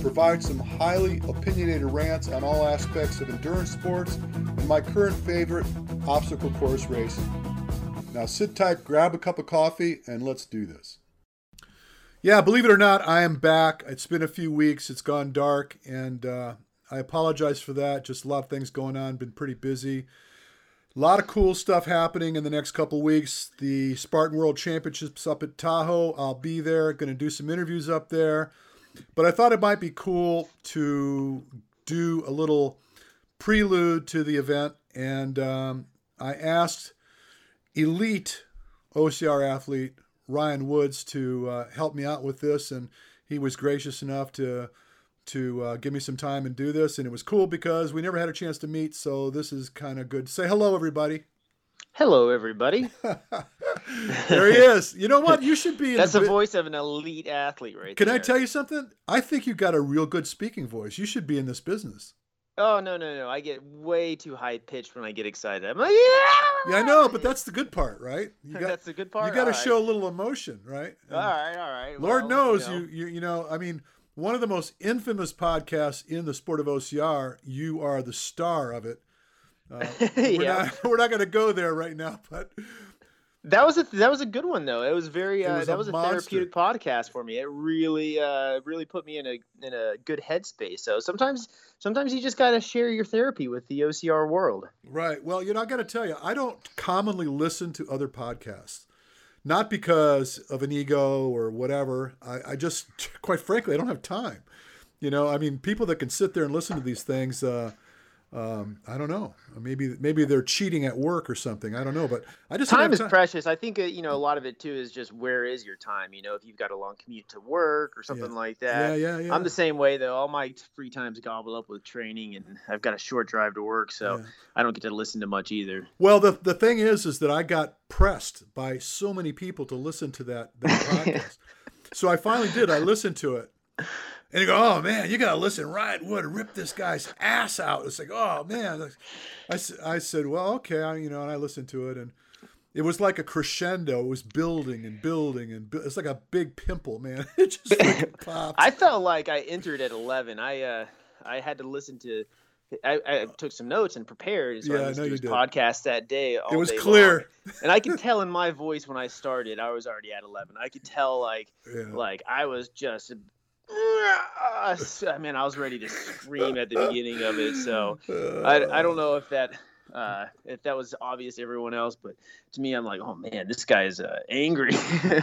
provide some highly opinionated rants on all aspects of endurance sports and my current favorite, obstacle course racing. Now sit tight, grab a cup of coffee, and let's do this. Yeah, believe it or not, I am back. It's been a few weeks. It's gone dark, and uh, I apologize for that. Just a lot of things going on. Been pretty busy. A lot of cool stuff happening in the next couple weeks. The Spartan World Championships up at Tahoe. I'll be there. Going to do some interviews up there. But I thought it might be cool to do a little prelude to the event, and um, I asked elite OCR athlete Ryan Woods to uh, help me out with this, and he was gracious enough to to uh, give me some time and do this, and it was cool because we never had a chance to meet, so this is kind of good. Say hello, everybody. Hello, everybody. there he is. You know what? You should be. That's the, the voice of an elite athlete, right Can there. I tell you something? I think you got a real good speaking voice. You should be in this business. Oh no no no! I get way too high pitched when I get excited. I'm like, yeah. Yeah, I know, but that's the good part, right? You got, that's the good part. You got to right. show a little emotion, right? And all right, all right. Lord well, knows you know. you, you you know. I mean, one of the most infamous podcasts in the sport of OCR. You are the star of it. Uh, we're Yeah. not we're not going to go there right now, but That was a that was a good one though. It was very It uh, was a that was a monster. therapeutic podcast for me. It really uh really put me in a in a good headspace. So sometimes sometimes you just got to share your therapy with the OCR world. Right. Well, you know, I got to tell you, I don't commonly listen to other podcasts, not because of an ego or whatever. I, I just, quite frankly, I don't have time. You know, I mean, people that can sit there and listen to these things, uh, um, I don't know. Maybe maybe they're cheating at work or something. I don't know, but I just Time is time. precious. I think uh, you know a lot of it too is just where is your time. You know, if you've got a long commute to work or something like that. yeah, yeah, yeah. I'm the same way though. All my free time's gobbled up with training, and I've got a short drive to work, so Yeah. I don't get to listen to much either. Well, the the thing is, is that I got pressed by so many people to listen to that, that podcast. so I finally did. I listened to it, and you go, "Oh man, you gotta listen." Ryan Wood rip this guy's ass out. It's like, "Oh man." I, I said, "Well, okay," I, you know, and I listened to it, and it was like a crescendo. It was building and building, and bu- it's like a big pimple, man. It just freaking popped. I felt like I entered at 11. I uh, I had to listen to. I, I took some notes and prepared, so Yeah, I I know to you his did. podcast that day. It was clear. long. and I could tell in my voice when I started, I was already at 11. I could tell like Yeah. like I was just. I mean, I was ready to scream at the beginning of it. So I, I don't know if that uh, if that was obvious to everyone else, but to me, I'm like, oh man, this guy's uh, angry.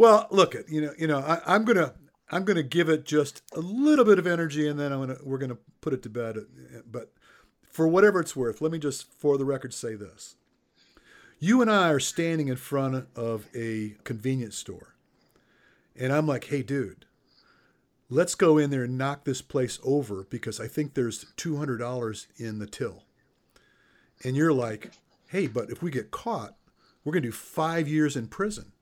Well, look at you know, you know, I, I'm gonna I'm gonna give it just a little bit of energy, and then I'm gonna we're gonna put it to bed. But for whatever it's worth, let me just, for the record, say this: you and I are standing in front of a convenience store, and I'm like, hey, dude. Let's go in there and knock this place over because I think there's $200 in the till. And you're like, hey, but if we get caught, we're going to do five years in prison.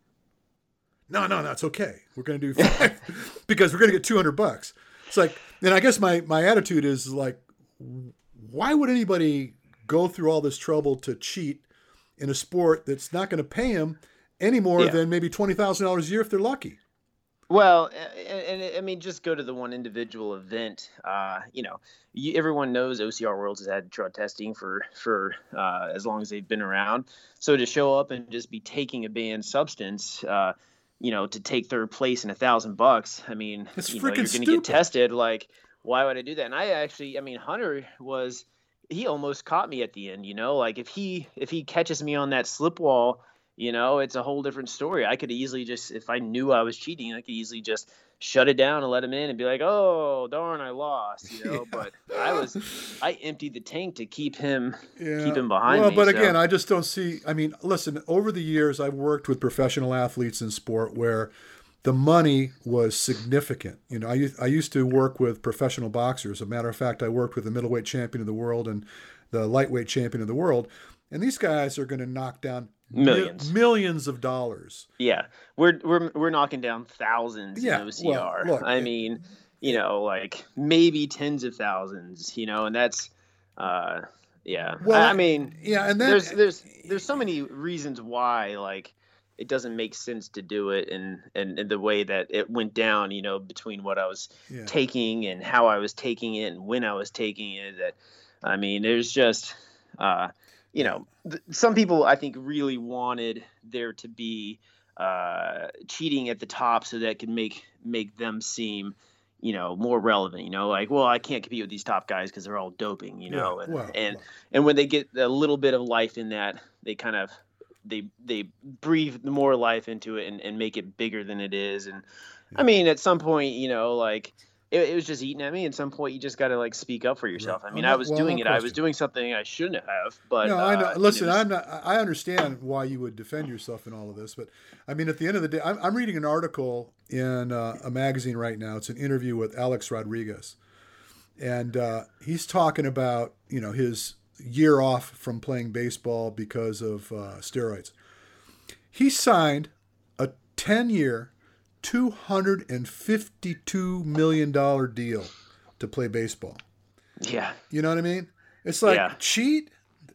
No, no, no, it's okay. We're going to do five because we're going to get 200 bucks. It's like, and I guess my, my attitude is like, why would anybody go through all this trouble to cheat in a sport that's not going to pay them any more Yeah. than maybe $20,000 a year if they're lucky? Well, and, and I mean, just go to the one individual event. Uh, you know, you, everyone knows OCR Worlds has had drug testing for for uh, as long as they've been around. So to show up and just be taking a banned substance, uh, you know, to take third place in a thousand bucks. I mean, It's you know, you're going to get tested. Like, why would I do that? And I actually, I mean, Hunter was he almost caught me at the end. You know, like if he if he catches me on that slip wall you know it's a whole different story i could easily just if i knew i was cheating i could easily just shut it down and let him in and be like oh darn i lost you know but i was i emptied the tank to keep him Yeah. keep him behind well, me but so- again, I just don't see. I mean, listen. Over the years, I've worked with professional athletes in sport where the money was significant. You know, I, I used to work with professional boxers. As a matter of fact, I worked with the middleweight champion of the world and the lightweight champion of the world. And these guys are going to knock down millions, mi- millions of dollars. Yeah, we're we're we're knocking down thousands yeah, in OCR. Well, look, I mean, you know, like maybe tens of thousands. You know, and that's, uh, yeah. Well, I, mean, yeah, and then, there's there's there's so many reasons why like it doesn't make sense to do it and and, and the way that it went down you know between what i was yeah. taking and how i was taking it and when i was taking it that i mean there's just uh you know th- some people i think really wanted there to be uh cheating at the top so that could make make them seem you know more relevant you know like well i can't compete with these top guys because they're all doping you know yeah, and well, and well. and when they get a little bit of life in that they kind of they they breathe more life into it and, and make it bigger than it is. And yeah. I mean, at some point, you know, like it, it, was just eating at me. At some point, you just got to like speak up for yourself. Right. I mean, I was well, doing it. I was doing something I shouldn't have. But no, I know. Uh, Listen, was... I'm not. I understand why you would defend yourself in all of this, but I mean, at the end of the day, I'm, I'm reading an article in uh, a magazine right now. It's an interview with Alex Rodriguez, and uh, he's talking about you know his year off from playing baseball because of uh, steroids. He signed a 10 year, $252 million deal to play baseball. Yeah. You know what I mean? It's like yeah. cheat.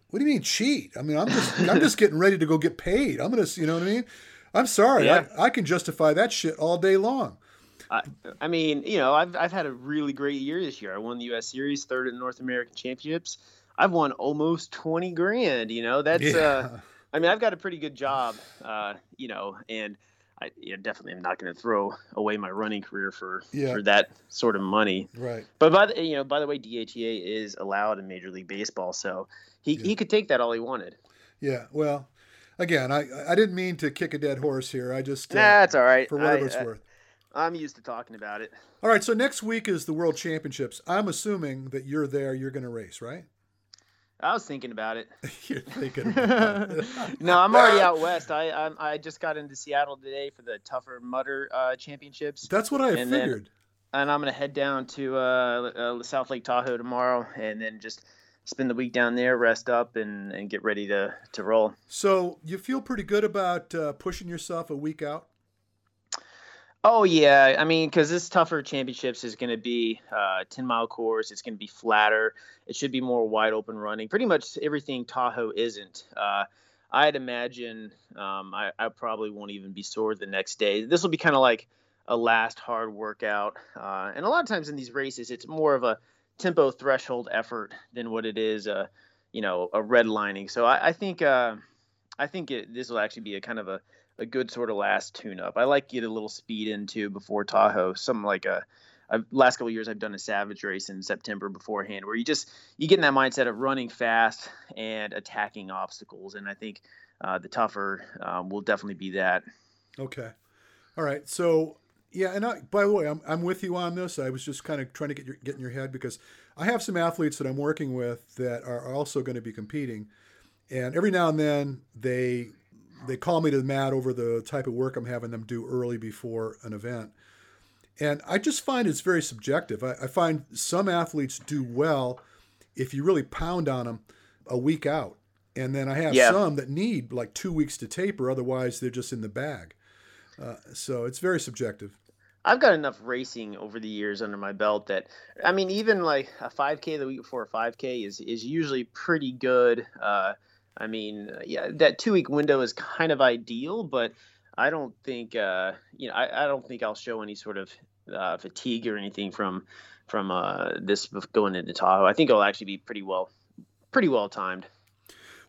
What do you mean cheat? I mean, I'm just I'm just getting ready to go get paid. I'm gonna, you know what I mean? I'm sorry, yeah. I, I can justify that shit all day long. I, I mean, you know, I've I've had a really great year this year. I won the U.S. Series, third in the North American Championships. I've won almost 20 grand, you know, that's, yeah. uh, I mean, I've got a pretty good job, uh, you know, and I yeah, definitely am not going to throw away my running career for, yeah. for that sort of money. Right. But by the, you know, by the way, DHEA is allowed in Major League Baseball. So he, yeah. he could take that all he wanted. Yeah. Well, again, I, I didn't mean to kick a dead horse here. I just, uh, nah, that's all right. For whatever I, it's worth. I'm used to talking about it. All right. So next week is the World Championships. I'm assuming that you're there. You're going to race, right? I was thinking about it. You're thinking about it. no, I'm already out west. I, I, I just got into Seattle today for the Tough Mudder uh, Championships. That's what I and figured. Then, and I'm gonna head down to uh, uh, South Lake Tahoe tomorrow, and then just spend the week down there, rest up, and, and get ready to to roll. So you feel pretty good about uh, pushing yourself a week out? Oh yeah, I mean, because this tougher championships is going to be uh, ten mile course. It's going to be flatter. It should be more wide open running. Pretty much everything Tahoe isn't. Uh, I'd imagine um, I, I, probably won't even be sore the next day. This will be kind of like a last hard workout. Uh, and a lot of times in these races, it's more of a tempo threshold effort than what it is, a you know, a redlining. So I, I think uh, I think this will actually be a kind of a a good sort of last tune up. I like get a little speed into before Tahoe, something like a. I've, last couple years I've done a Savage race in September beforehand, where you just you get in that mindset of running fast and attacking obstacles, and I think uh, the tougher um, will definitely be that. Okay, all right. So yeah, and I, by the way, I'm I'm with you on this. I was just kind of trying to get your get in your head because I have some athletes that I'm working with that are also going to be competing, and every now and then they they call me to the mat over the type of work I'm having them do early before an event. And I just find it's very subjective. I, I find some athletes do well if you really pound on them a week out. And then I have yeah. some that need like two weeks to taper, otherwise, they're just in the bag. Uh, so it's very subjective. I've got enough racing over the years under my belt that I mean, even like a 5K the week before a 5K is is usually pretty good. Uh, I mean, uh, yeah, that two week window is kind of ideal, but I don't think uh, you know I, I don't think I'll show any sort of uh, fatigue or anything from from uh, this going into Tahoe. I think it'll actually be pretty well pretty well timed.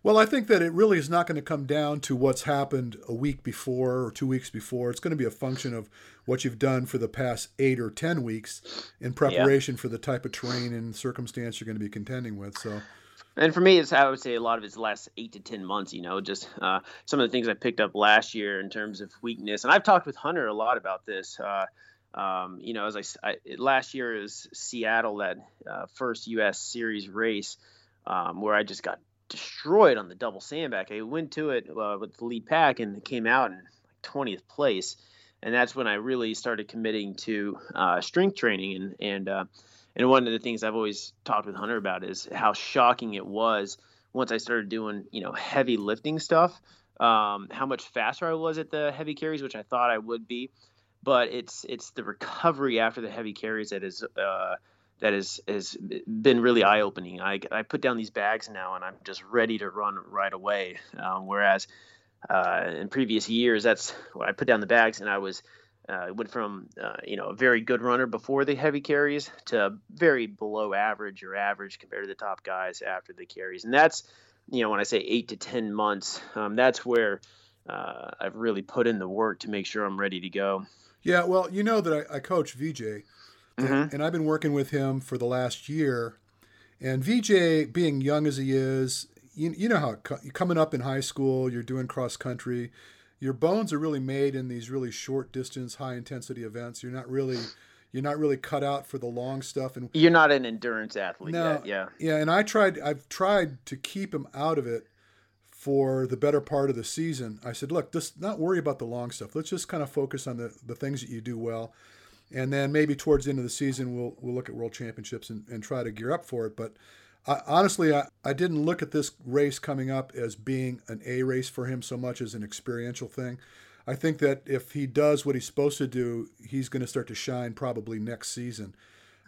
Well, I think that it really is not going to come down to what's happened a week before or two weeks before. It's going to be a function of what you've done for the past eight or ten weeks in preparation yeah. for the type of terrain and circumstance you're going to be contending with. So and for me, it's I would say a lot of it's the last eight to ten months. You know, just uh, some of the things I picked up last year in terms of weakness, and I've talked with Hunter a lot about this. Uh, um, you know, as I, I, last year is Seattle that uh, first U.S. Series race um, where I just got destroyed on the double sandbag. I went to it uh, with the lead pack and came out in like 20th place, and that's when I really started committing to uh, strength training. And and uh, and one of the things I've always talked with Hunter about is how shocking it was once I started doing you know heavy lifting stuff. Um, how much faster I was at the heavy carries, which I thought I would be, but it's it's the recovery after the heavy carries that is uh, that is has been really eye opening. I I put down these bags now and I'm just ready to run right away. Um, whereas uh, in previous years, that's when I put down the bags and I was uh, went from uh, you know a very good runner before the heavy carries to very below average or average compared to the top guys after the carries, and that's you know when I say eight to ten months, um, that's where uh, I've really put in the work to make sure I'm ready to go. Yeah, well, you know that I, I coach VJ, mm-hmm. and I've been working with him for the last year. And VJ, being young as he is, you, you know how coming up in high school, you're doing cross country, your bones are really made in these really short distance, high intensity events. You're not really you're not really cut out for the long stuff. And you're not an endurance athlete no, yet, yeah. Yeah and i tried i've tried to keep him out of it for the better part of the season. I said look just not worry about the long stuff. Let's just kind of focus on the, the things that you do well. And then maybe towards the end of the season we'll we'll look at world championships and, and try to gear up for it. But I, honestly I, I didn't look at this race coming up as being an a race for him so much as an experiential thing. I think that if he does what he's supposed to do he's going to start to shine probably next season.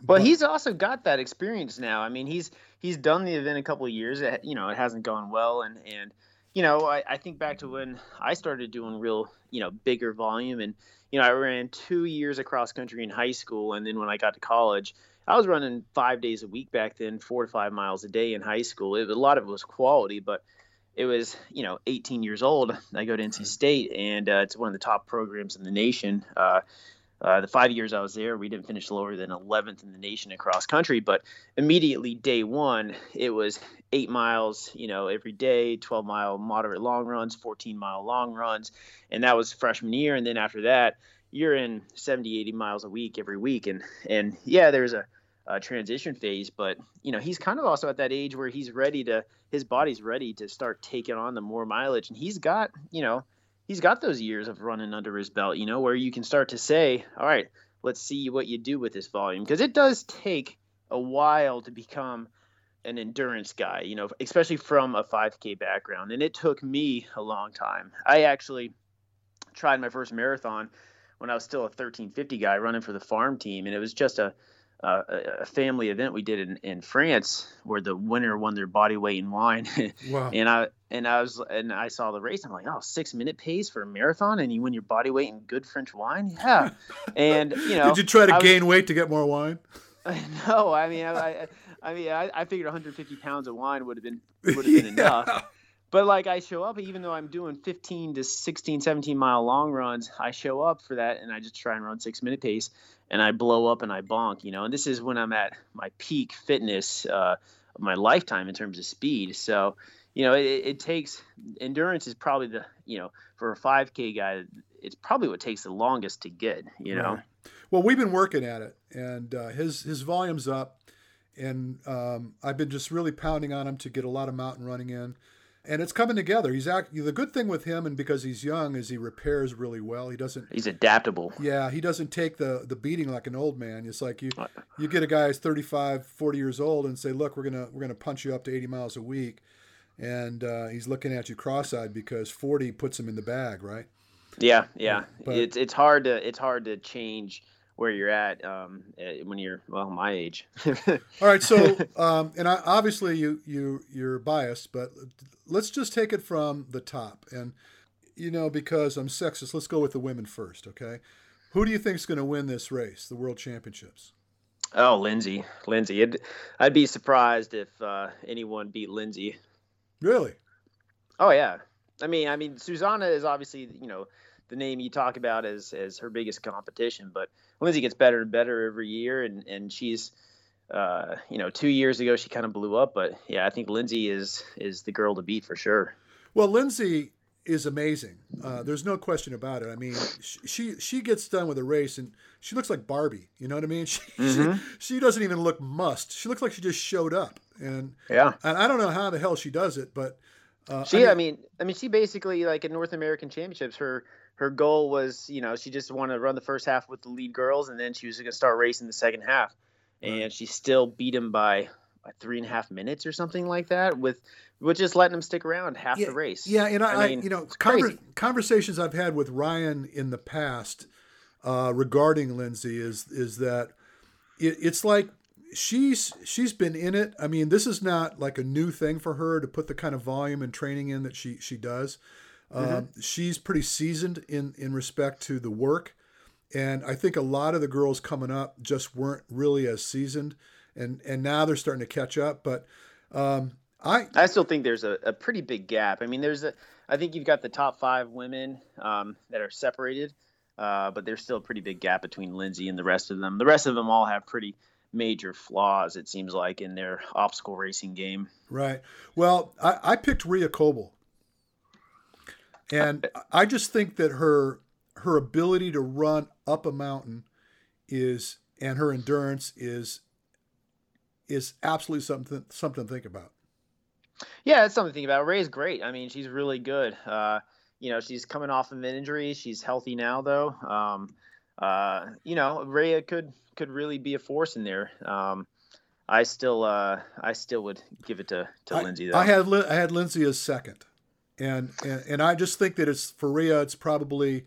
Well, but, he's also got that experience now. I mean, he's he's done the event a couple of years. It, you know, it hasn't gone well, and and you know, I, I think back to when I started doing real, you know, bigger volume, and you know, I ran two years across country in high school, and then when I got to college, I was running five days a week back then, four to five miles a day in high school. It, a lot of it was quality, but it was, you know, 18 years old. I go to NC State, and uh, it's one of the top programs in the nation. Uh, uh, the five years I was there, we didn't finish lower than 11th in the nation across country. But immediately day one, it was eight miles, you know, every day, 12 mile moderate long runs, 14 mile long runs, and that was freshman year. And then after that, you're in 70, 80 miles a week every week, and and yeah, there's a, a transition phase, but you know he's kind of also at that age where he's ready to, his body's ready to start taking on the more mileage, and he's got, you know he's got those years of running under his belt, you know, where you can start to say, all right, let's see what you do with this volume. Because it does take a while to become an endurance guy, you know, especially from a 5K background. And it took me a long time. I actually tried my first marathon when I was still a 1350 guy running for the farm team. And it was just a, uh, a family event we did in, in France where the winner won their body weight in wine. Wow. and I and I was and I saw the race. I'm like, oh, six minute pace for a marathon, and you win your body weight in good French wine. Yeah. and you know, did you try to I gain was, weight to get more wine? No, I mean, I, I, I mean, I, I, figured 150 pounds of wine would have been would have been yeah. enough. But like I show up, even though I'm doing 15 to 16, 17 mile long runs, I show up for that and I just try and run six minute pace and I blow up and I bonk, you know. And this is when I'm at my peak fitness uh, of my lifetime in terms of speed. So, you know, it, it, takes endurance is probably the you know for a 5K guy, it's probably what takes the longest to get. You know. Well, we've been working at it, and uh, his his volume's up, and um, I've been just really pounding on him to get a lot of mountain running in and it's coming together. He's act the good thing with him, and because he's young, is he repairs really well. He doesn't. He's adaptable. Yeah, he doesn't take the the beating like an old man. It's like you you get a guy who's 35, 40 years old, and say, look, we're gonna we're gonna punch you up to eighty miles a week, and uh, he's looking at you cross-eyed because forty puts him in the bag, right? Yeah, yeah. But, it's it's hard to it's hard to change where you're at um, eh, when you're well my age. All right, so um, and I, obviously you you you're biased, but let's just take it from the top, and you know because I'm sexist, let's go with the women first, okay? Who do you think is going to win this race, the World Championships? Oh, Lindsay, Lindsay. It'd, I'd be surprised if uh, anyone beat Lindsay. Really? Oh yeah. I mean, I mean, Susanna is obviously you know the name you talk about as as her biggest competition. But Lindsay gets better and better every year, and and she's uh, you know two years ago she kind of blew up, but yeah, I think Lindsay is is the girl to beat for sure. Well, Lindsay is amazing. Uh, there's no question about it. I mean, she she gets done with a race and she looks like Barbie. You know what I mean? She, mm-hmm. she, she doesn't even look must. She looks like she just showed up. And yeah, and I don't know how the hell she does it, but uh, she, I mean, I mean, I mean, she basically like in North American Championships, her her goal was, you know, she just wanted to run the first half with the lead girls, and then she was going to start racing the second half. And right. she still beat him by, by three and a half minutes or something like that, with with just letting him stick around half yeah, the race. Yeah, and I, I mean, you know, conver- conversations I've had with Ryan in the past uh, regarding Lindsay is is that it, it's like she's she's been in it. I mean, this is not like a new thing for her to put the kind of volume and training in that she she does. Mm-hmm. Um, she's pretty seasoned in in respect to the work, and I think a lot of the girls coming up just weren't really as seasoned, and and now they're starting to catch up. But um, I I still think there's a, a pretty big gap. I mean, there's a I think you've got the top five women um, that are separated, uh, but there's still a pretty big gap between Lindsay and the rest of them. The rest of them all have pretty major flaws, it seems like, in their obstacle racing game. Right. Well, I, I picked Rea Kolbl. And I just think that her her ability to run up a mountain is and her endurance is is absolutely something something to think about. Yeah, it's something to think about. Ray is great. I mean, she's really good. Uh, you know, she's coming off of an injury. She's healthy now, though. Um, uh, you know, Rhea could could really be a force in there. Um, I still uh, I still would give it to, to I, Lindsay though. I had I had Lindsay as second, and, and and I just think that it's for Rhea. It's probably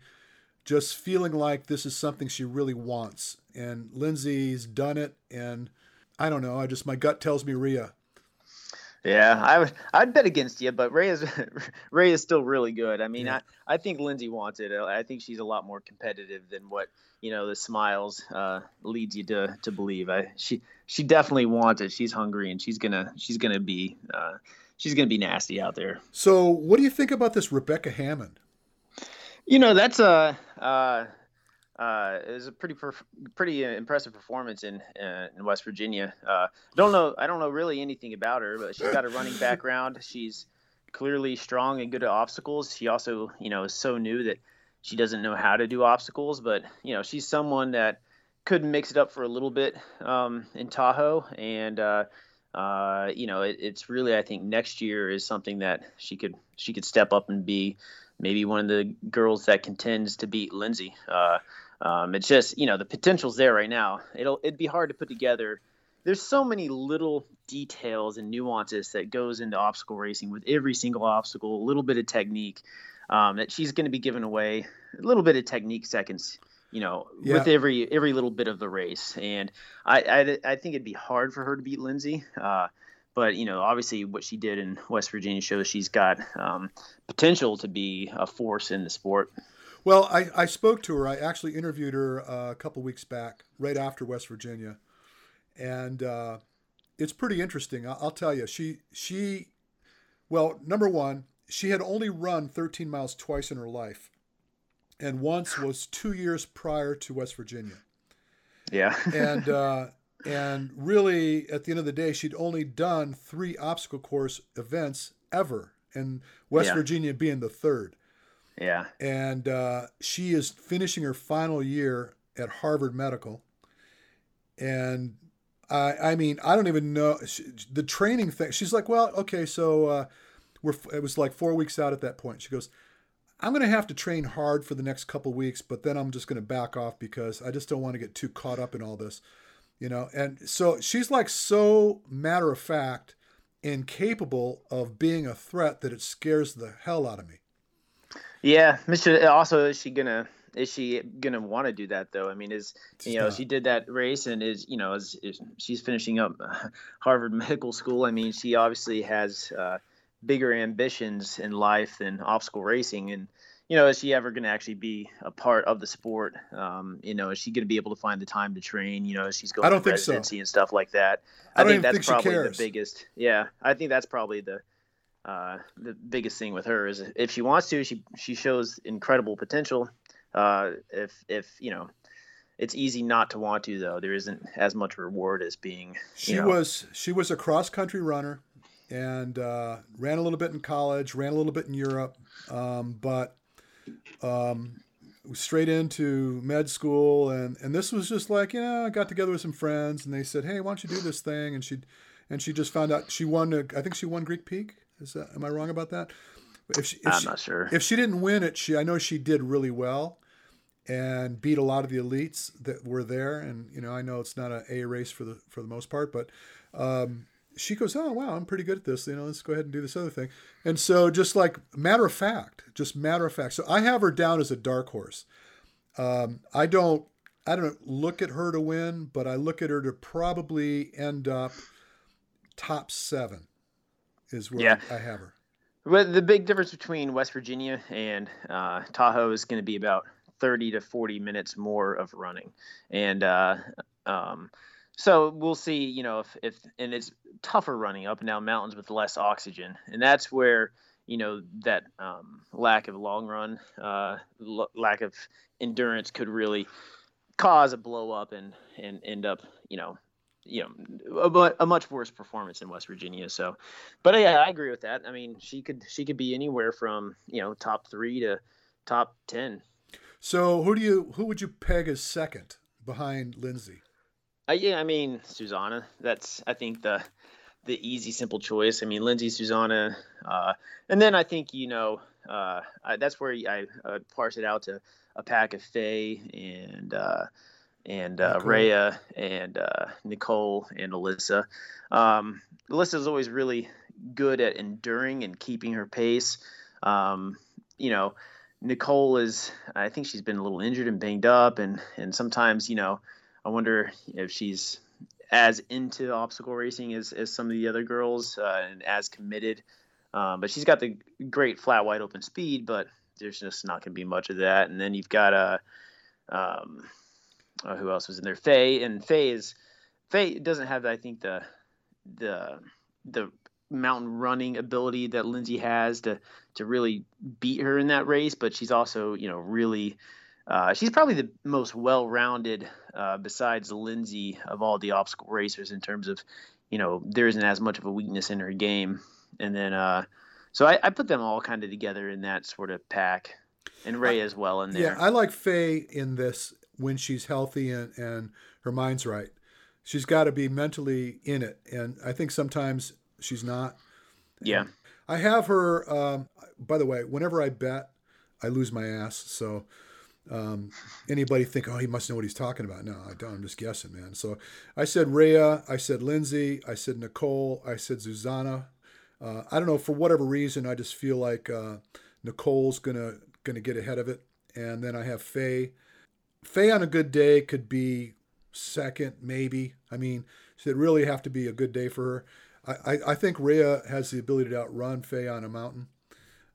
just feeling like this is something she really wants, and Lindsay's done it, and I don't know. I just my gut tells me Rhea. Yeah, I would. I'd bet against you, but Ray is Ray is still really good. I mean, yeah. I I think Lindsay wants it. I think she's a lot more competitive than what you know the smiles uh, leads you to to believe. I she she definitely wants it. She's hungry and she's gonna she's gonna be uh, she's gonna be nasty out there. So, what do you think about this Rebecca Hammond? You know, that's a. Uh, uh, it was a pretty pretty impressive performance in uh, in West Virginia. Uh, don't know I don't know really anything about her, but she's got a running background. She's clearly strong and good at obstacles. She also you know is so new that she doesn't know how to do obstacles, but you know she's someone that could mix it up for a little bit um, in Tahoe, and uh, you know it, it's really I think next year is something that she could she could step up and be maybe one of the girls that contends to beat Lindsay. Uh, um, it's just you know the potential's there right now. It'll it'd be hard to put together. There's so many little details and nuances that goes into obstacle racing with every single obstacle, a little bit of technique um, that she's going to be giving away a little bit of technique seconds, you know, yeah. with every every little bit of the race. And I, I, I think it'd be hard for her to beat Lindsay. Uh, but you know, obviously, what she did in West Virginia shows she's got um, potential to be a force in the sport. Well, I, I spoke to her. I actually interviewed her uh, a couple weeks back, right after West Virginia, and uh, it's pretty interesting. I'll, I'll tell you. She she, well, number one, she had only run 13 miles twice in her life, and once was two years prior to West Virginia. Yeah, and uh, and really, at the end of the day, she'd only done three obstacle course events ever, and West yeah. Virginia being the third. Yeah. And uh, she is finishing her final year at Harvard Medical. And I, I mean, I don't even know she, the training thing. She's like, well, okay, so uh, we're. It was like four weeks out at that point. She goes, I'm going to have to train hard for the next couple weeks, but then I'm just going to back off because I just don't want to get too caught up in all this, you know. And so she's like so matter of fact and capable of being a threat that it scares the hell out of me. Yeah, Mr. Also, is she gonna is she gonna want to do that though? I mean, is you know she did that race and is you know is, is she's finishing up Harvard Medical School. I mean, she obviously has uh, bigger ambitions in life than obstacle racing, and you know, is she ever going to actually be a part of the sport? Um, you know, is she going to be able to find the time to train? You know, as she's going I don't to residency so. and stuff like that. I, I think that's think probably the biggest. Yeah, I think that's probably the uh, the biggest thing with her is if she wants to, she she shows incredible potential. Uh, if if you know, it's easy not to want to though. There isn't as much reward as being. She know, was she was a cross country runner, and uh, ran a little bit in college, ran a little bit in Europe, um, but um, straight into med school, and and this was just like you know I got together with some friends, and they said, hey, why don't you do this thing? And she and she just found out she won. A, I think she won Greek Peak is that, am I wrong about that? If she, if I'm she, not sure. If she didn't win it, she I know she did really well and beat a lot of the elites that were there. And you know, I know it's not an A race for the for the most part, but um, she goes, "Oh wow, I'm pretty good at this. You know, let's go ahead and do this other thing." And so, just like matter of fact, just matter of fact. So I have her down as a dark horse. Um, I don't, I don't look at her to win, but I look at her to probably end up top seven. Is where yeah. I have her. Well, the big difference between West Virginia and uh, Tahoe is going to be about 30 to 40 minutes more of running, and uh, um, so we'll see. You know, if, if and it's tougher running up and down mountains with less oxygen, and that's where you know that um, lack of long run, uh, l- lack of endurance could really cause a blow up and and end up you know you know a, a, much worse performance in West Virginia. So, but yeah, I agree with that. I mean, she could she could be anywhere from you know top three to top ten. So who do you who would you peg as second behind Lindsay? Uh, yeah, I mean Susanna. That's I think the the easy simple choice. I mean Lindsay, Susanna, uh, and then I think you know uh, I, that's where I uh, parse it out to a pack of Faye and uh, and uh, Rhea and uh, Nicole and Alyssa. Um, Alyssa is always really good at enduring and keeping her pace. Um, you know, Nicole is, I think she's been a little injured and banged up, and and sometimes, you know, I wonder if she's as into obstacle racing as, as some of the other girls uh, and as committed. Um, but she's got the great flat wide open speed, but there's just not going to be much of that. And then you've got a, uh, um, uh, who else was in there? Faye, and Faye is Faye doesn't have, I think, the the the mountain running ability that Lindsay has to to really beat her in that race, but she's also you know really uh, she's probably the most well-rounded uh, besides Lindsay of all the obstacle racers in terms of you know there isn't as much of a weakness in her game, and then uh, so I, I put them all kind of together in that sort of pack, and Ray I, as well in there. Yeah, I like Faye in this when she's healthy and, and her mind's right. She's got to be mentally in it, and I think sometimes she's not. Yeah. I have her. Um, by the way, whenever I bet, I lose my ass. So um, anybody think, oh, he must know what he's talking about? No, I don't. I'm just guessing, man. So I said Rhea, I said Lindsay, I said Nicole, I said Susanna. Uh, I don't know for whatever reason. I just feel like uh, Nicole's gonna gonna get ahead of it, and then I have Faye. Faye on a good day could be second, maybe. I mean, it'd really have to be a good day for her. I, I think Rhea has the ability to outrun Faye on a mountain.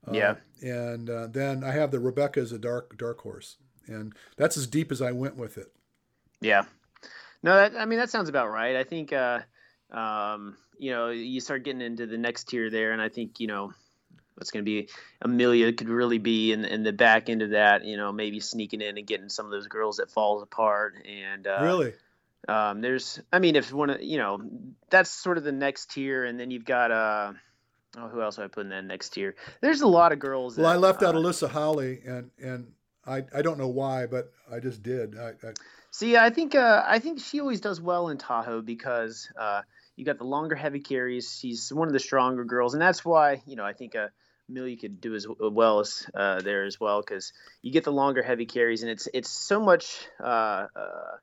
Uh, yeah. And uh, then I have the Rebecca as a dark dark horse, and that's as deep as I went with it. Yeah. No, that, I mean that sounds about right. I think uh, um, you know you start getting into the next tier there, and I think you know what's going to be Amelia could really be in, in the back end of that. You know, maybe sneaking in and getting some of those girls that falls apart. And uh, really, um, there's, I mean, if one of, you know, that's sort of the next tier, and then you've got, uh, oh, who else do I put in that next tier? There's a lot of girls. Well, I left uh, out Alyssa Hawley, and and I I don't know why, but I just did. I, I... See, I think uh, I think she always does well in Tahoe because uh, you got the longer heavy carries. She's one of the stronger girls, and that's why you know I think uh, Amelia could do as well as uh, there as well because you get the longer heavy carries, and it's it's so much. Uh, uh,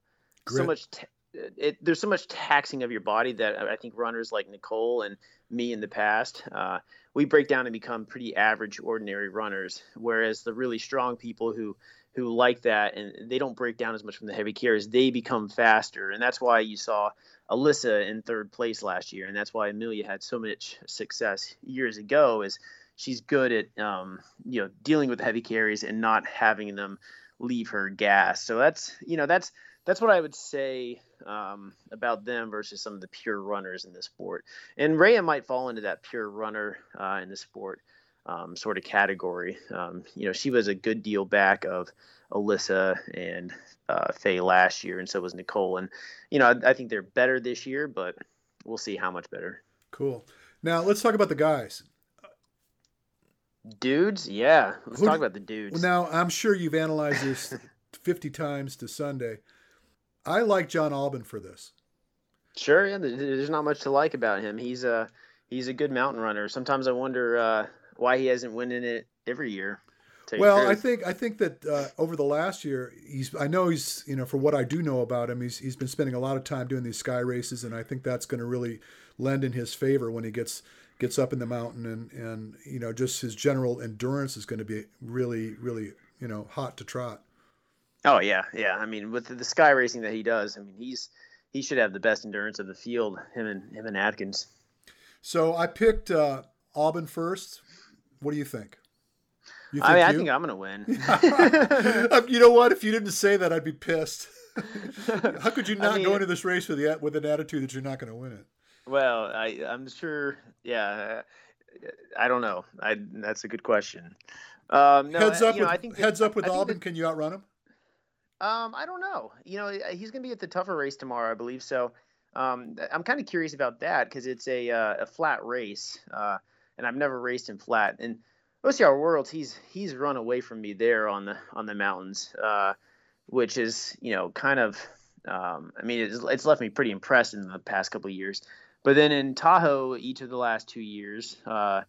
so much t- it, there's so much taxing of your body that I think runners like Nicole and me in the past, uh, we break down and become pretty average, ordinary runners. Whereas the really strong people who who like that and they don't break down as much from the heavy carries, they become faster, and that's why you saw Alyssa in third place last year, and that's why Amelia had so much success years ago. Is she's good at um, you know dealing with the heavy carries and not having them leave her gas. So that's you know that's that's what I would say um, about them versus some of the pure runners in the sport. And Rhea might fall into that pure runner uh, in the sport um, sort of category. Um, you know, she was a good deal back of Alyssa and uh, Faye last year, and so was Nicole. And you know, I, I think they're better this year, but we'll see how much better. Cool. Now let's talk about the guys. Dudes, yeah. Let's Who talk about the dudes. Now I'm sure you've analyzed this 50 times to Sunday. I like Jon Albon for this. Sure, yeah. There's not much to like about him. He's a he's a good mountain runner. Sometimes I wonder uh, why he hasn't winning it every year. Well, I think I think that uh, over the last year, he's I know he's you know for what I do know about him, he's he's been spending a lot of time doing these sky races, and I think that's going to really lend in his favor when he gets gets up in the mountain, and and you know just his general endurance is going to be really really you know hot to trot. Oh yeah, yeah. I mean, with the sky racing that he does, I mean he's he should have the best endurance of the field. Him and him and Atkins. So I picked uh, Albon first. What do you think? You think I mean, you? I think I'm gonna win. Um, you know what? If you didn't say that, I'd be pissed. How could you not I mean, go into this race with the with an attitude that you're not going to win it? Well, I I'm sure. Yeah, I don't know. I that's a good question. Um, no, heads up, you know, with, I think heads up with Albon. That, can you outrun him? Um, I don't know. You know, he's going to be at the tougher race tomorrow, I believe. So, um, I'm kind of curious about that because it's a uh, a flat race, uh, and I've never raced in flat. And OCR Worlds, he's he's run away from me there on the on the mountains, uh, which is you know kind of um, I mean it's, it's, left me pretty impressed in the past couple of years. But then in Tahoe, each of the last two years, uh,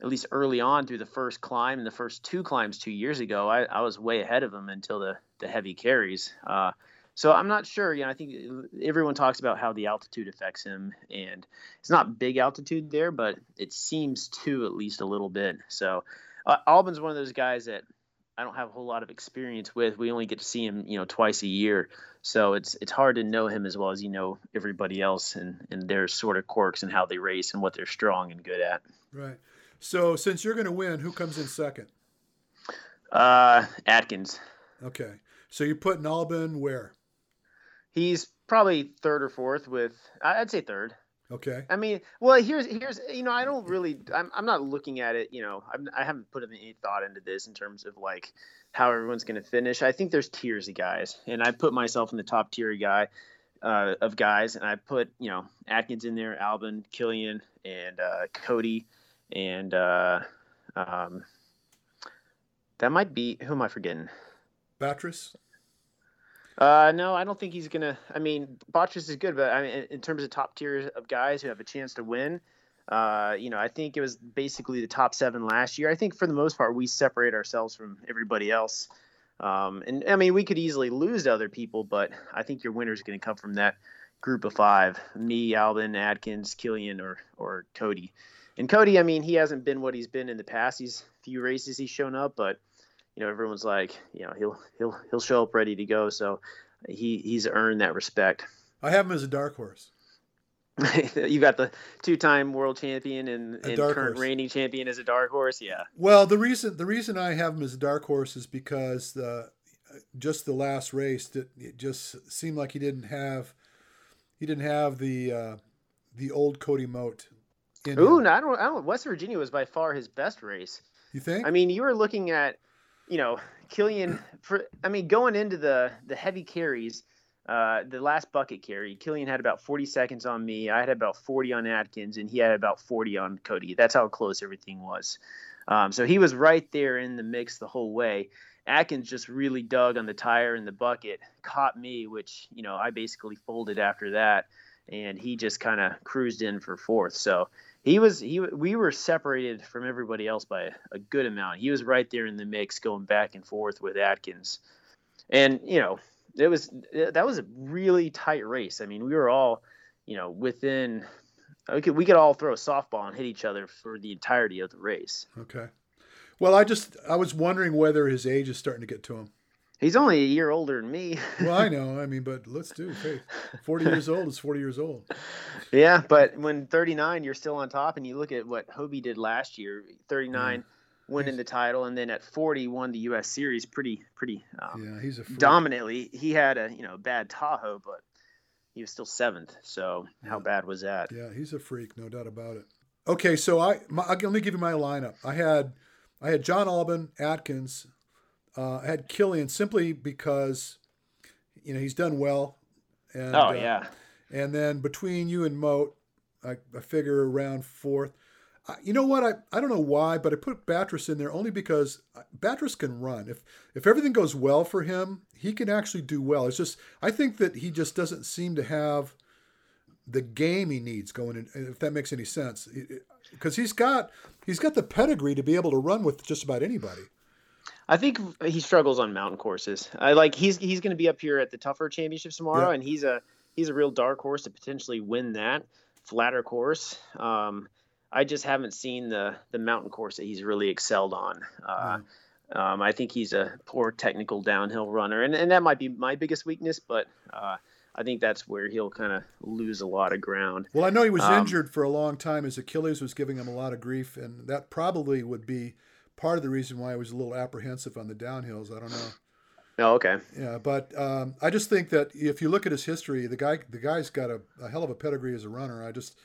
at least early on through the first climb and the first two climbs two years ago, I, I was way ahead of him until the the heavy carries. Uh, so I'm not sure. You know, I think everyone talks about how the altitude affects him, and it's not big altitude there, but it seems to at least a little bit. So uh, Albon's one of those guys that I don't have a whole lot of experience with. We only get to see him, you know, twice a year, so it's it's hard to know him as well as you know everybody else and and their sort of quirks and how they race and what they're strong and good at. Right. So since you're going to win, who comes in second? Uh, Atkins. Okay. So you're putting Albon where? He's probably third or fourth with I'd say third. Okay. I mean, well, here's here's you know I don't really I'm I'm not looking at it. You know I'm, I haven't put any thought into this in terms of like how everyone's going to finish. I think there's tiers of guys, and I put myself in the top tier guy uh, of guys, and I put you know Atkins in there, Albon, Killian, and uh, Cody, and uh, um, that might be who am I forgetting? Batres. Uh, no, I don't think he's gonna. I mean, Batres is good, but I mean, in terms of top tier of guys who have a chance to win, uh, you know, I think it was basically the top seven last year. I think for the most part, we separate ourselves from everybody else. Um, and I mean, we could easily lose to other people, but I think your winner is going to come from that group of five: me, Albon, Atkins, Killian, or or Cody. And Cody, I mean, he hasn't been what he's been in the past. He's few races he's shown up, but you know everyone's like you know he'll he'll he'll show up ready to go so he he's earned that respect i have him as a dark horse you got the two-time world champion and, and current horse. reigning champion as a dark horse yeah well the reason the reason i have him as a dark horse is because the just the last race that it just seemed like he didn't have he didn't have the uh, the old Cody Moat. Ooh, no, I don't, I don't. West Virginia was by far his best race. You think? I mean, you were looking at you know, Killian for I mean, going into the the heavy carries, uh, the last bucket carry, Killian had about 40 seconds on me. I had about 40 on Atkins, and he had about 40 on Cody. That's how close everything was. Um, so he was right there in the mix the whole way. Atkins just really dug on the tire in the bucket, caught me, which you know I basically folded after that, and he just kind of cruised in for fourth. So he was he we were separated from everybody else by a good amount. He was right there in the mix, going back and forth with Atkins, and you know it was that was a really tight race. I mean, we were all you know within we could we could all throw a softball and hit each other for the entirety of the race. Okay. Well, I just I was wondering whether his age is starting to get to him. He's only a year older than me. well, I know. I mean, but let's do faith. Forty years old is forty years old. Yeah, but when thirty nine, you're still on top, and you look at what Hobie did last year. Thirty nine, yeah. winning the title, and then at forty, won the U.S. Series pretty, pretty. Um, yeah, he's a freak. dominantly. He had a you know bad Tahoe, but he was still seventh. So yeah. how bad was that? Yeah, he's a freak, no doubt about it. Okay, so I my, let me give you my lineup. I had I had Jon Albon, Atkins, uh, I had Killian simply because, you know, he's done well. And, oh, uh, yeah. And then between you and Moat, I, I figure around fourth. Uh, you know what? I, I don't know why, but I put Batres in there only because uh, Batres can run. If if everything goes well for him, he can actually do well. It's just I think that he just doesn't seem to have the game he needs going in. If that makes any sense, because he's got he's got the pedigree to be able to run with just about anybody. I think he struggles on mountain courses. I like he's he's going to be up here at the tougher championships tomorrow, yeah. and he's a he's a real dark horse to potentially win that flatter course. Um, I just haven't seen the the mountain course that he's really excelled on. Uh, mm. um, I think he's a poor technical downhill runner, and, and that might be my biggest weakness. But uh, I think that's where he'll kind of lose a lot of ground. Well, I know he was um, injured for a long time. His Achilles was giving him a lot of grief, and that probably would be part of the reason why I was a little apprehensive on the downhills. I don't know. Oh, okay. Yeah, but um, I just think that if you look at his history, the guy the guy's got a, a, hell of a pedigree as a runner. I just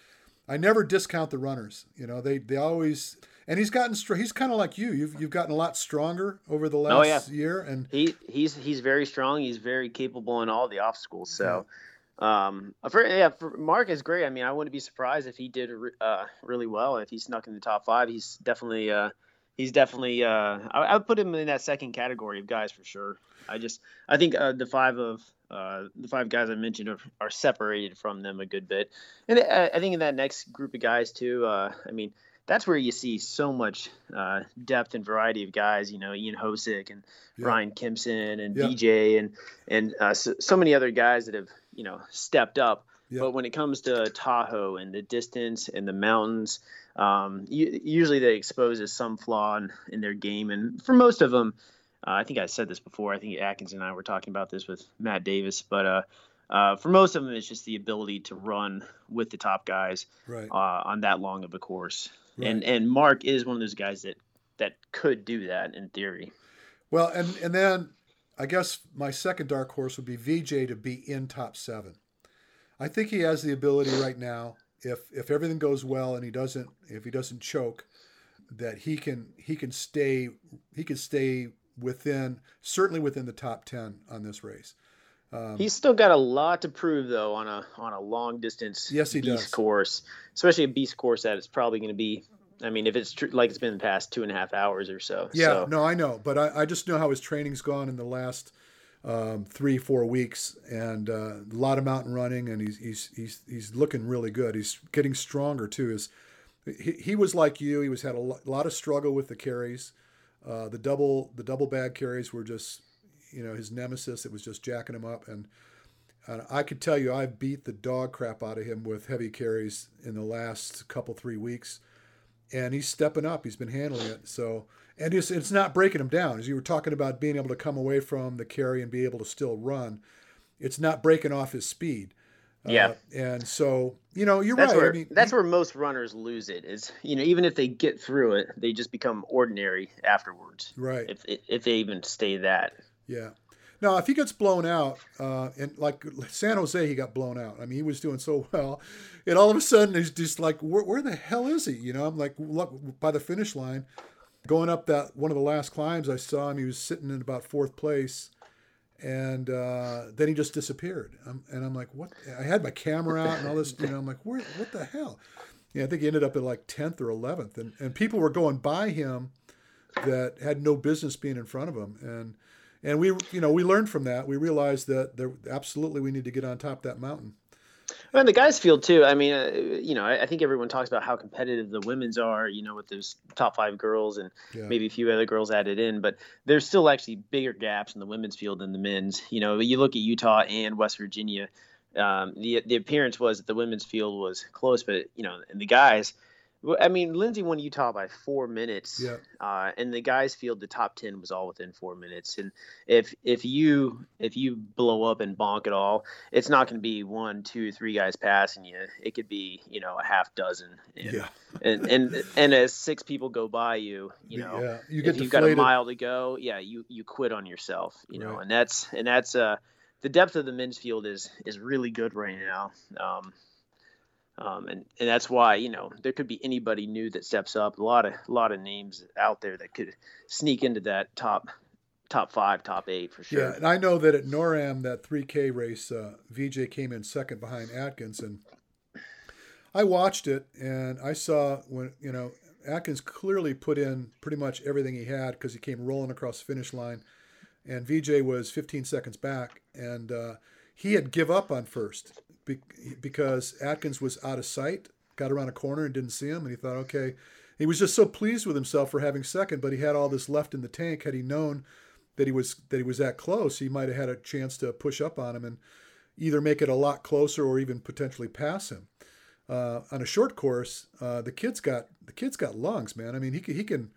I never discount the runners. You know, they they always and he's gotten he's kind of like you. You've you've gotten a lot stronger over the last oh, yeah. year, and he he's he's very strong. He's very capable in all the obstacles. So. Yeah. Um, for, yeah, for Mark is great. I mean, I wouldn't be surprised if he did uh, really well. If he snuck in the top five, he's definitely uh, he's definitely uh, I, I, would put him in that second category of guys for sure. I just I think uh, the five of uh, the five guys I mentioned are, are, separated from them a good bit, and I, I, think in that next group of guys too. Uh, I mean, that's where you see so much uh, depth and variety of guys. You know, Ian Hosick and yeah. Brian Kimpson and yeah. BJ and and uh, so, so many other guys that have you know stepped up. But when it comes to Tahoe and the distance and the mountains, um, usually they expose some flaw in, in, their game. And for most of them, uh, I think I said this before. I think Atkins and I were talking about this with Matt Davis, but uh, uh, for most of them, it's just the ability to run with the top guys right. Uh, on that long of a course. Right. And and Mark is one of those guys that that could do that in theory. Well, and and then I guess my second dark horse would be VJ to be in top seven. I think he has the ability right now if if everything goes well and he doesn't if he doesn't choke that he can he can stay he can stay within certainly within the top 10 on this race um, he's still got a lot to prove though on a on a long distance yes he beast does. course especially a beast course that it's probably going to be I mean, if it's tr- like it's been the past two and a half hours or so. Yeah, so. no, I know, but I, I just know how his training's gone in the last um, three, four weeks, and uh, a lot of mountain running, and he's he's he's he's looking really good. He's getting stronger too. Is he, he was like you? He was had a lot of struggle with the carries. Uh, the double the double bag carries were just you know his nemesis. It was just jacking him up, and, and I could tell you I beat the dog crap out of him with heavy carries in the last couple three weeks, and he's stepping up. He's been handling it. So and it's, it's not breaking him down. As you were talking about being able to come away from the carry and be able to still run, it's not breaking off his speed. Uh, yeah, uh, and so you know you're that's right. Where, I mean, that's where most runners lose it. Is you know even if they get through it, they just become ordinary afterwards. Right. If if they even stay that. Yeah. Now, if he gets blown out, uh, and like San Jose, he got blown out. I mean, he was doing so well, and all of a sudden, he's just like, where, where the hell is he? You know, I'm like, look by the finish line, going up that one of the last climbs, I saw him. He was sitting in about fourth place, and uh, then he just disappeared. I'm, and I'm like, what? I had my camera out and all this. You know, I'm like, where? What the hell? Yeah, I think he ended up at like tenth or eleventh, and and people were going by him that had no business being in front of him, and and we you know we learned from that. We realized that there absolutely we need to get on top of that mountain. And the guys field too. I mean, uh, you know, I, I, think everyone talks about how competitive the women's are. You know, with those top five girls and yeah. maybe a few other girls added in, but there's still actually bigger gaps in the women's field than the men's. You know, you look at Utah and West Virginia. Um, the the appearance was that the women's field was close, but you know, and the guys I mean, Lindsay won Utah by four minutes. Yeah. Uh, and the guys field, the top ten was all within four minutes. And if if you if you blow up and bonk at all, it's not going to be one, two, three guys passing you. It could be you know a half dozen. And, yeah. and and and as six people go by you, you know, yeah. you get if you've got a mile to go, yeah, you you quit on yourself. You know, and that's and that's uh the depth of the men's field is is really good right now. Um, um, and, and that's why you know there could be anybody new that steps up. A lot of a lot of names out there that could sneak into that top top five, top eight for sure. Yeah, and I know that at NORAM that 3K race, uh, VJ came in second behind Atkins, and I watched it and I saw when you know Atkins clearly put in pretty much everything he had because he came rolling across the finish line, and VJ was 15 seconds back, and uh, he had give up on first because Atkins was out of sight, got around a corner and didn't see him, and he thought, okay, he was just so pleased with himself for having second, but he had all this left in the tank. Had he known that he was that he was that close, he might have had a chance to push up on him and either make it a lot closer or even potentially pass him. Uh, on a short course, uh, the kid's got the kid's got lungs, man. I mean, he can, he can.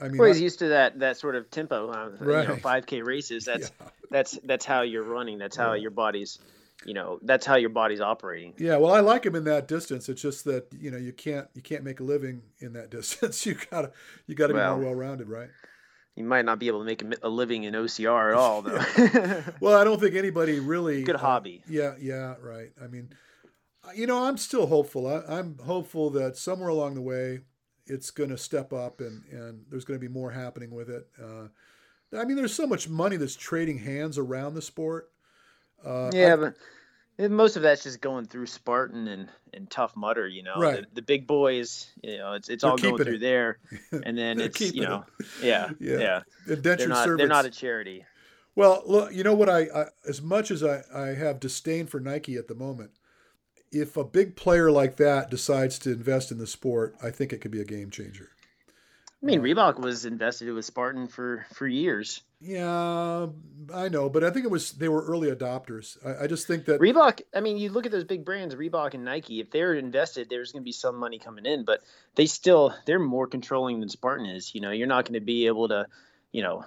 I mean, well, he's I, used to that that sort of tempo, uh, right. you know, 5K races. That's yeah. that's that's how you're running. That's how yeah. your body's, you know, that's how your body's operating. Yeah, well, I like him in that distance. It's just that you know you can't you can't make a living in that distance. you gotta you gotta well, be more well rounded, right? You might not be able to make a, living in OCR at all, though. well, I don't think anybody really. Good uh, hobby. Yeah, yeah, right. I mean, you know, I'm still hopeful. I, am hopeful that somewhere along the way, it's going to step up and, and there's going to be more happening with it. Uh, I mean, there's so much money that's trading hands around the sport. Uh, yeah, I, but most of that's just going through Spartan and, and Tough Mudder, you know. Right. The, the big boys, you know, it's it's all going through it. there, and then it's you know, yeah, yeah, yeah. Indentured they're not, servants. They're not a charity. Well, look, you know what? I, I as much as I, I have disdain for Nike at the moment, if a big player like that decides to invest in the sport, I think it could be a game changer. I mean, Reebok was invested with Spartan for for years. Yeah, I know, but I think it was they were early adopters. I, I, just think that Reebok. I mean, you look at those big brands, Reebok and Nike. If they're invested, there's going to be some money coming in, but they still they're more controlling than Spartan is. You know, you're not going to be able to, you know,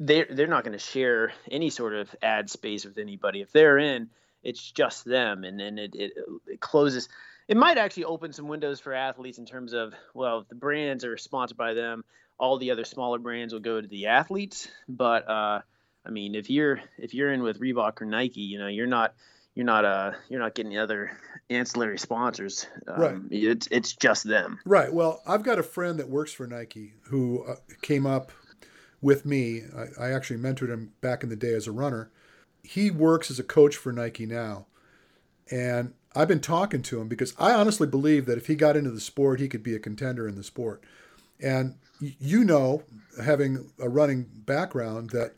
they they're not going to share any sort of ad space with anybody. If they're in, it's just them, and then it, it, it closes. It might actually open some windows for athletes in terms of well, the brands are sponsored by them. All the other smaller brands will go to the athletes, but uh, I mean, if you're if you're in with Reebok or Nike, you know, you're not you're not uh you're not getting the other ancillary sponsors. Um, right. It's it's just them. Right. Well, I've got a friend that works for Nike who uh, came up with me. I, I, actually mentored him back in the day as a runner, he works as a coach for Nike now. And I've been talking to him because I honestly believe that if he got into the sport, he could be a contender in the sport. And you know, having a running background, that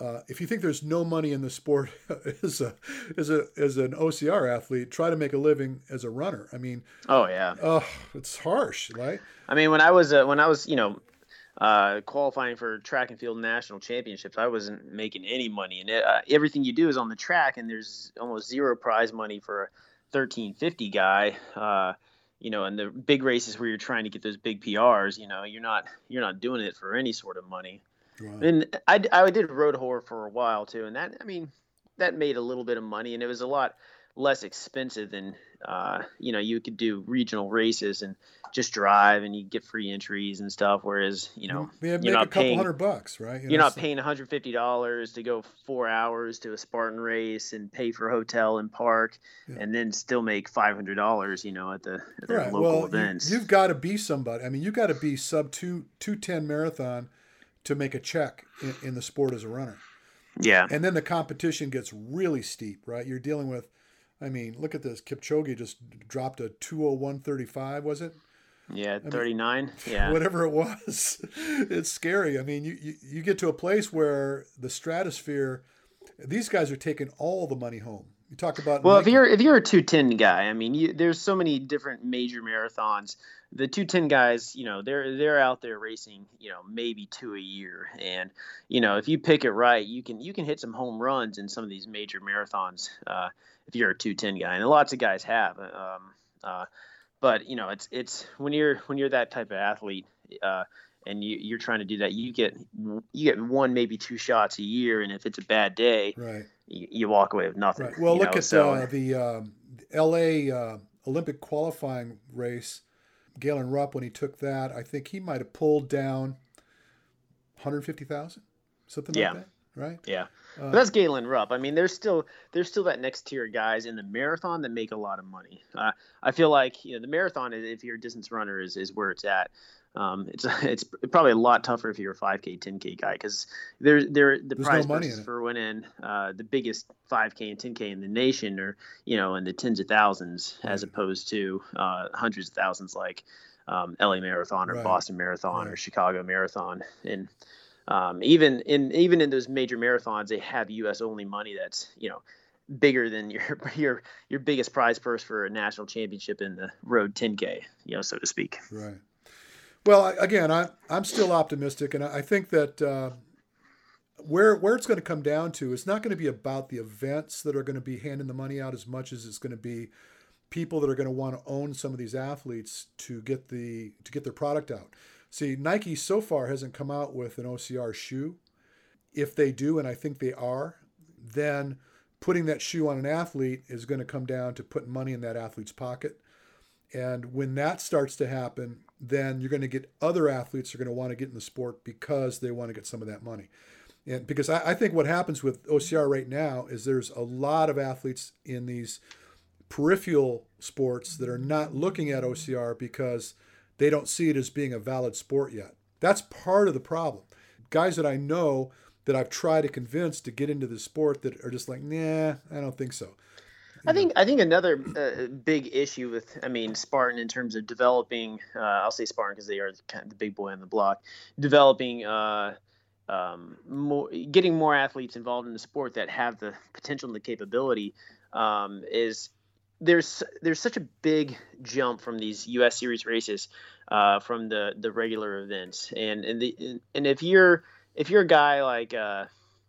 uh, if you think there's no money in the sport as a as a as an OCR athlete, try to make a living as a runner. I mean, oh yeah, oh, it's harsh, right? I mean, when I was uh, when I was you know uh, qualifying for track and field national championships, I wasn't making any money, and it, uh, everything you do is on the track, and there's almost zero prize money for a 1350 guy. Uh, you know, and the big races where you're trying to get those big PRs, you know, you're not you're not doing it for any sort of money. Right. And I, I did road horror for a while too, and that I mean that made a little bit of money, and it was a lot less expensive than uh, you know you could do regional races and just drive and you get free entries and stuff whereas you know yeah, you're not paying hundred bucks right? You are not paying 150 dollars to go four hours to a spartan race and pay for hotel and park yeah. and then still make 500 dollars you know at the, at the right. local well, events you, have got to be somebody i mean you've got to be sub 2 210 marathon to make a check in, in the sport as a runner. Yeah. And then the competition gets really steep right? You're dealing with I mean, look at this. Kipchoge just dropped a 201.35, was it? Yeah, 39. Mean, yeah. Whatever it was. it's scary. I mean, you, you, you get to a place where the stratosphere, these guys are taking all the money home. You talk about well, if you're if you're a 210 guy, I mean, you, there's so many different major marathons. The 210 guys, you know, they're they're out there racing, you know, maybe two a year, and you know, if you pick it right, you can you can hit some home runs in some of these major marathons. Uh, if you're a 210 guy, and lots of guys have. Um, uh, but you know, it's it's when you're when you're that type of athlete, uh, and you, you're trying to do that, you get you get one maybe two shots a year, and if it's a bad day, right, you, you walk away with nothing. Right. Well, look know? at so, uh, the um, L.A. Uh, Olympic qualifying race. Galen Rupp, when he took that, I think he might have pulled down 150,000, something yeah. like that right? Yeah, uh, that's Galen Rupp. I mean, there's still there's still that next tier guys in the marathon that make a lot of money. Uh, I feel like you know the marathon, if you're a distance runner, is is where it's at. Um, it's it's probably a lot tougher if you're a 5K, 10K guy because there there the There's prize no for winning uh, the biggest 5K and 10K in the nation are you know in the tens of thousands right. as opposed to uh, hundreds of thousands like um, LA Marathon or right. Boston Marathon right. or Chicago Marathon and um, even in even in those major marathons, they have U.S. only money that's you know bigger than your your your biggest prize purse for a national championship in the road 10k, you know, so to speak. Right. Well, again, I, I'm still optimistic, and I think that uh, where where it's going to come down to, it's not going to be about the events that are going to be handing the money out as much as it's going to be people that are going to want to own some of these athletes to get the to get their product out. See, Nike so far hasn't come out with an OCR shoe. If they do, and I think they are, then putting that shoe on an athlete is going to come down to putting money in that athlete's pocket. And when that starts to happen, then you're going to get other athletes are going to want to get in the sport because they want to get some of that money. And because I, I think what happens with OCR right now is there's a lot of athletes in these peripheral sports that are not looking at OCR because they don't see it as being a valid sport yet. That's part of the problem. Guys that I know that I've tried to convince to get into the sport that are just like, nah, I don't think so. I think I think another uh, big issue with I mean Spartan in terms of developing uh, I'll say Spartan because they are kind of the big boy on the block developing uh, um, more getting more athletes involved in the sport that have the potential and the capability um, is there's there's such a big jump from these U.S. Series races uh, from the the regular events, and and the and if you're if you're a guy like uh,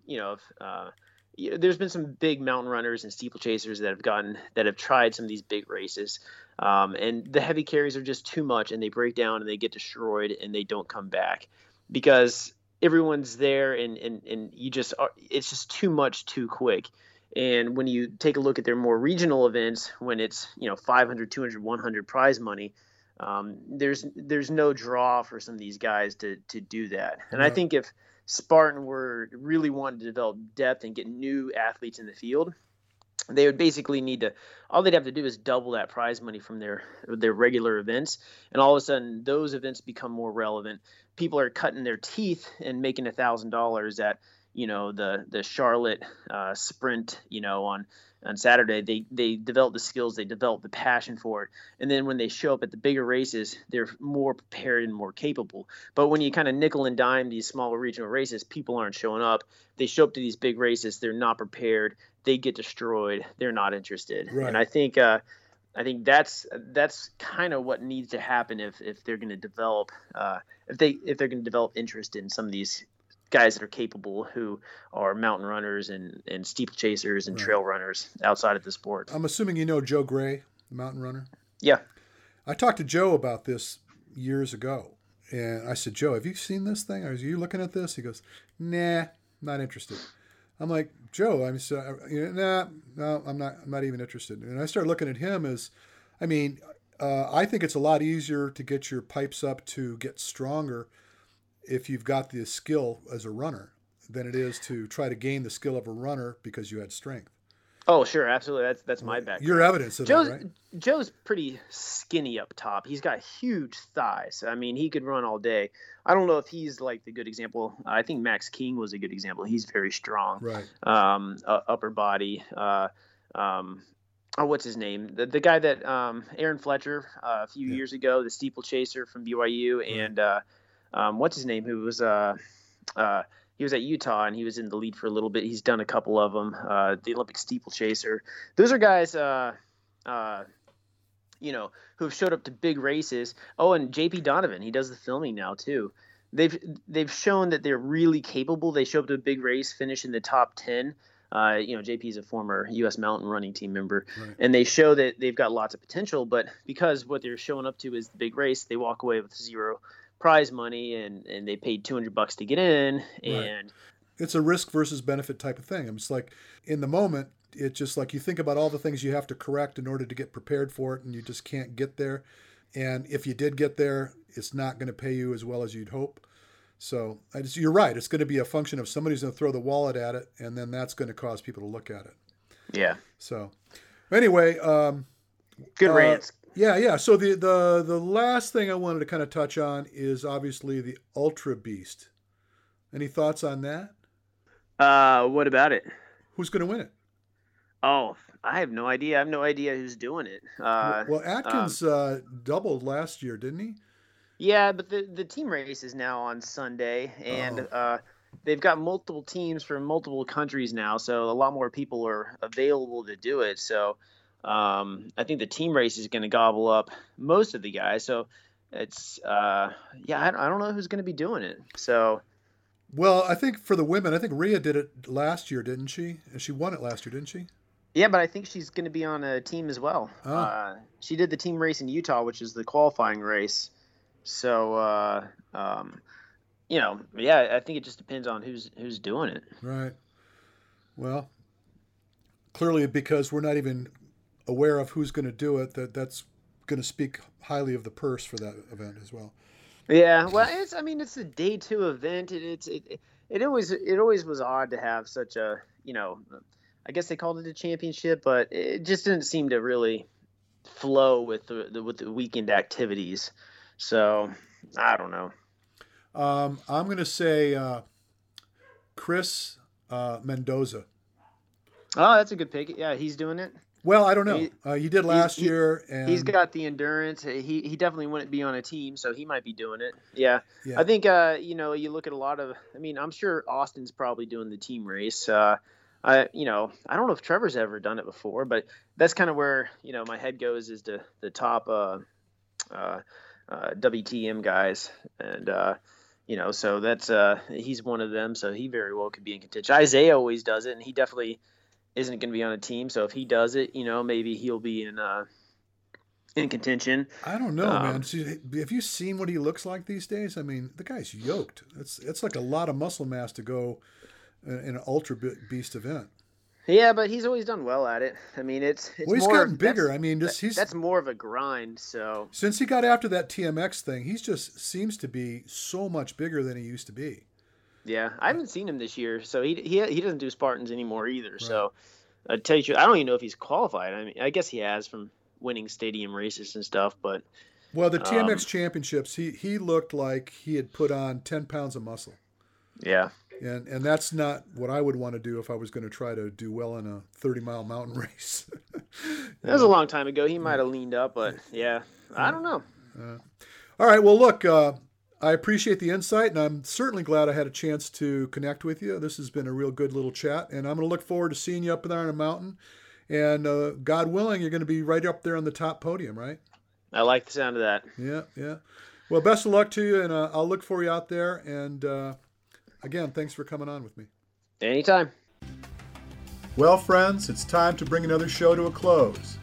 you know, if, uh, there's been some big mountain runners and steeplechasers that have gotten that have tried some of these big races, um, and the heavy carries are just too much, and they break down and they get destroyed and they don't come back because everyone's there and and and you just are, it's just too much too quick and when you take a look at their more regional events, when it's you know 500, 200, 100 prize money, um, there's there's no draw for some of these guys to to do that. And I think if Spartan were really wanting to develop depth and get new athletes in the field, they would basically need to all they'd have to do is double that prize money from their their regular events and all of a sudden those events become more relevant. People are cutting their teeth and making a thousand dollars at you know the the Charlotte uh, sprint, you know on on Saturday, they they develop the skills, they develop the passion for it, and then when they show up at the bigger races, they're more prepared and more capable. But when you kind of nickel and dime these smaller regional races, people aren't showing up. They show up to these big races, they're not prepared. They get destroyed. They're not interested. Right. And I think. Uh, I think that's that's kind of what needs to happen if, if they're going to develop uh, if they if they're going to develop interest in some of these guys that are capable who are mountain runners and, and steeplechasers and right. trail runners outside of the sport. I'm assuming you know Joe Gray, the mountain runner. Yeah. I talked to Joe about this years ago. And I said, Joe, have you seen this thing? Are you looking at this? He goes, Nah, not interested. I'm like, Joe, I'm so, you know, nah, no, I'm not. I'm not even interested. And I started looking at him as, I mean, uh, I think it's a lot easier to get your pipes up to get stronger if you've got the skill as a runner than it is to try to gain the skill of a runner because you had strength. Oh, sure, absolutely. That's that's my background. Your evidence of Joe's, that, right? Joe's pretty skinny up top. He's got huge thighs. I mean, he could run all day. I don't know if he's like the good example. I think Max King was a good example. He's very strong. Right. Um, uh, upper body. Uh, um, oh, what's his name? The, the guy that um, Aaron Fletcher uh, a few yeah. years ago, the steeplechaser from BYU, right. and uh, um, what's his name, who was uh, uh, he was at Utah and he was in the lead for a little bit. He's done a couple of them. Uh, the Olympic steeplechaser. Those are guys, uh, uh, you know, who have showed up to big races. Oh, and JP Donovan, he does the filming now too. They've they've shown that they're really capable. They show up to a big race, finish in the top ten. Uh, you know, JP is a former U.S. mountain running team member, right. and they show that they've got lots of potential. But because what they're showing up to is the big race, they walk away with zero prize money and and they paid 200 bucks to get in and right. it's a risk versus benefit type of thing. It's like in the moment it's just like you think about all the things you have to correct in order to get prepared for it and you just can't get there. And if you did get there it's not going to pay you as well as you'd hope. So just, you're right. It's going to be a function of somebody's going to throw the wallet at it and then that's going to cause people to look at it. Yeah. So anyway um good uh, rants yeah, yeah. So the the the last thing I wanted to kind of touch on is obviously the Ultra Beast. Any thoughts on that? Uh, what about it? Who's going to win it? Oh, I have no idea. I have no idea who's doing it. Uh, well, Atkins um, uh, doubled last year, didn't he? Yeah, but the the team race is now on Sunday, and oh. uh, they've got multiple teams from multiple countries now, so a lot more people are available to do it. So um, I think the team race is going to gobble up most of the guys. So it's uh, yeah, I, I don't know who's going to be doing it. So. Well, I think for the women, I think Rea did it last year, didn't she? She won it last year, didn't she? Yeah, but I think she's going to be on a team as well. Oh. Uh, she did the team race in Utah, which is the qualifying race. So, uh, um, you know, yeah, I think it just depends on who's who's doing it. Right. Well, clearly because we're not even aware of who's going to do it, that that's going to speak highly of the purse for that event as well. Yeah, well, it's I mean it's a day two event. It, it's it, it always it always was odd to have such a you know, I guess they called it a championship, but it just didn't seem to really flow with the, the with the weekend activities. So I don't know. Um, I'm going to say uh, Chris uh, Mendoza. Oh, that's a good pick. Yeah, he's doing it. Well, I don't know. He, uh, did last he, year, and he's got the endurance. He he definitely wouldn't be on a team, so he might be doing it. Yeah, yeah. I think uh, you know you look at a lot of. I mean, I'm sure Austin's probably doing the team race. Uh, I you know I don't know if Trevor's ever done it before, but that's kind of where you know my head goes is to the top uh, uh, uh, WTM guys, and uh, you know so that's uh, he's one of them, so he very well could be in contention. Isaiah always does it, and he definitely isn't going to be on a team. So if he does it, you know, maybe he'll be in uh, in contention. I don't know, um, man. See, have you seen what he looks like these days? I mean, the guy's yoked. It's it's like a lot of muscle mass to go in an ultra beast event. Yeah, but he's always done well at it. I mean, it's, it's well, he's gotten bigger. I mean, just he's that's more of a grind. So since he got after that TMX thing, he's just seems to be so much bigger than he used to be. Yeah, I haven't seen him this year, so he he, he doesn't do Spartans anymore either. Right. So I tell you, I don't even know if he's qualified. I mean, I guess he has from winning stadium races and stuff, but well, the TMX um, championships, he he looked like he had put on ten pounds of muscle. Yeah, and and that's not what I would want to do if I was going to try to do well in a thirty mile mountain race. that was a long time ago. He might have leaned up, but yeah, I don't know. Uh, all right, well, look. Uh, I appreciate the insight, and I'm certainly glad I had a chance to connect with you. This has been a real good little chat, and I'm going to look forward to seeing you up there on a mountain. And uh, God willing, you're going to be right up there on the top podium, right? I like the sound of that. Yeah, yeah. Well, best of luck to you, and uh, I'll look for you out there. And uh, again, thanks for coming on with me. Anytime. Well, friends, it's time to bring another show to a close.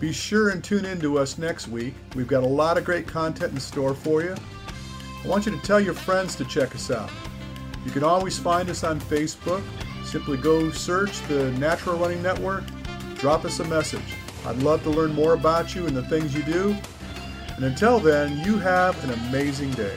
Be sure and tune in to us next week. We've got a lot of great content in store for you. I want you to tell your friends to check us out. You can always find us on Facebook. Simply go search the Natural Running Network, drop us a message. I'd love to learn more about you and the things you do. And until then, you have an amazing day.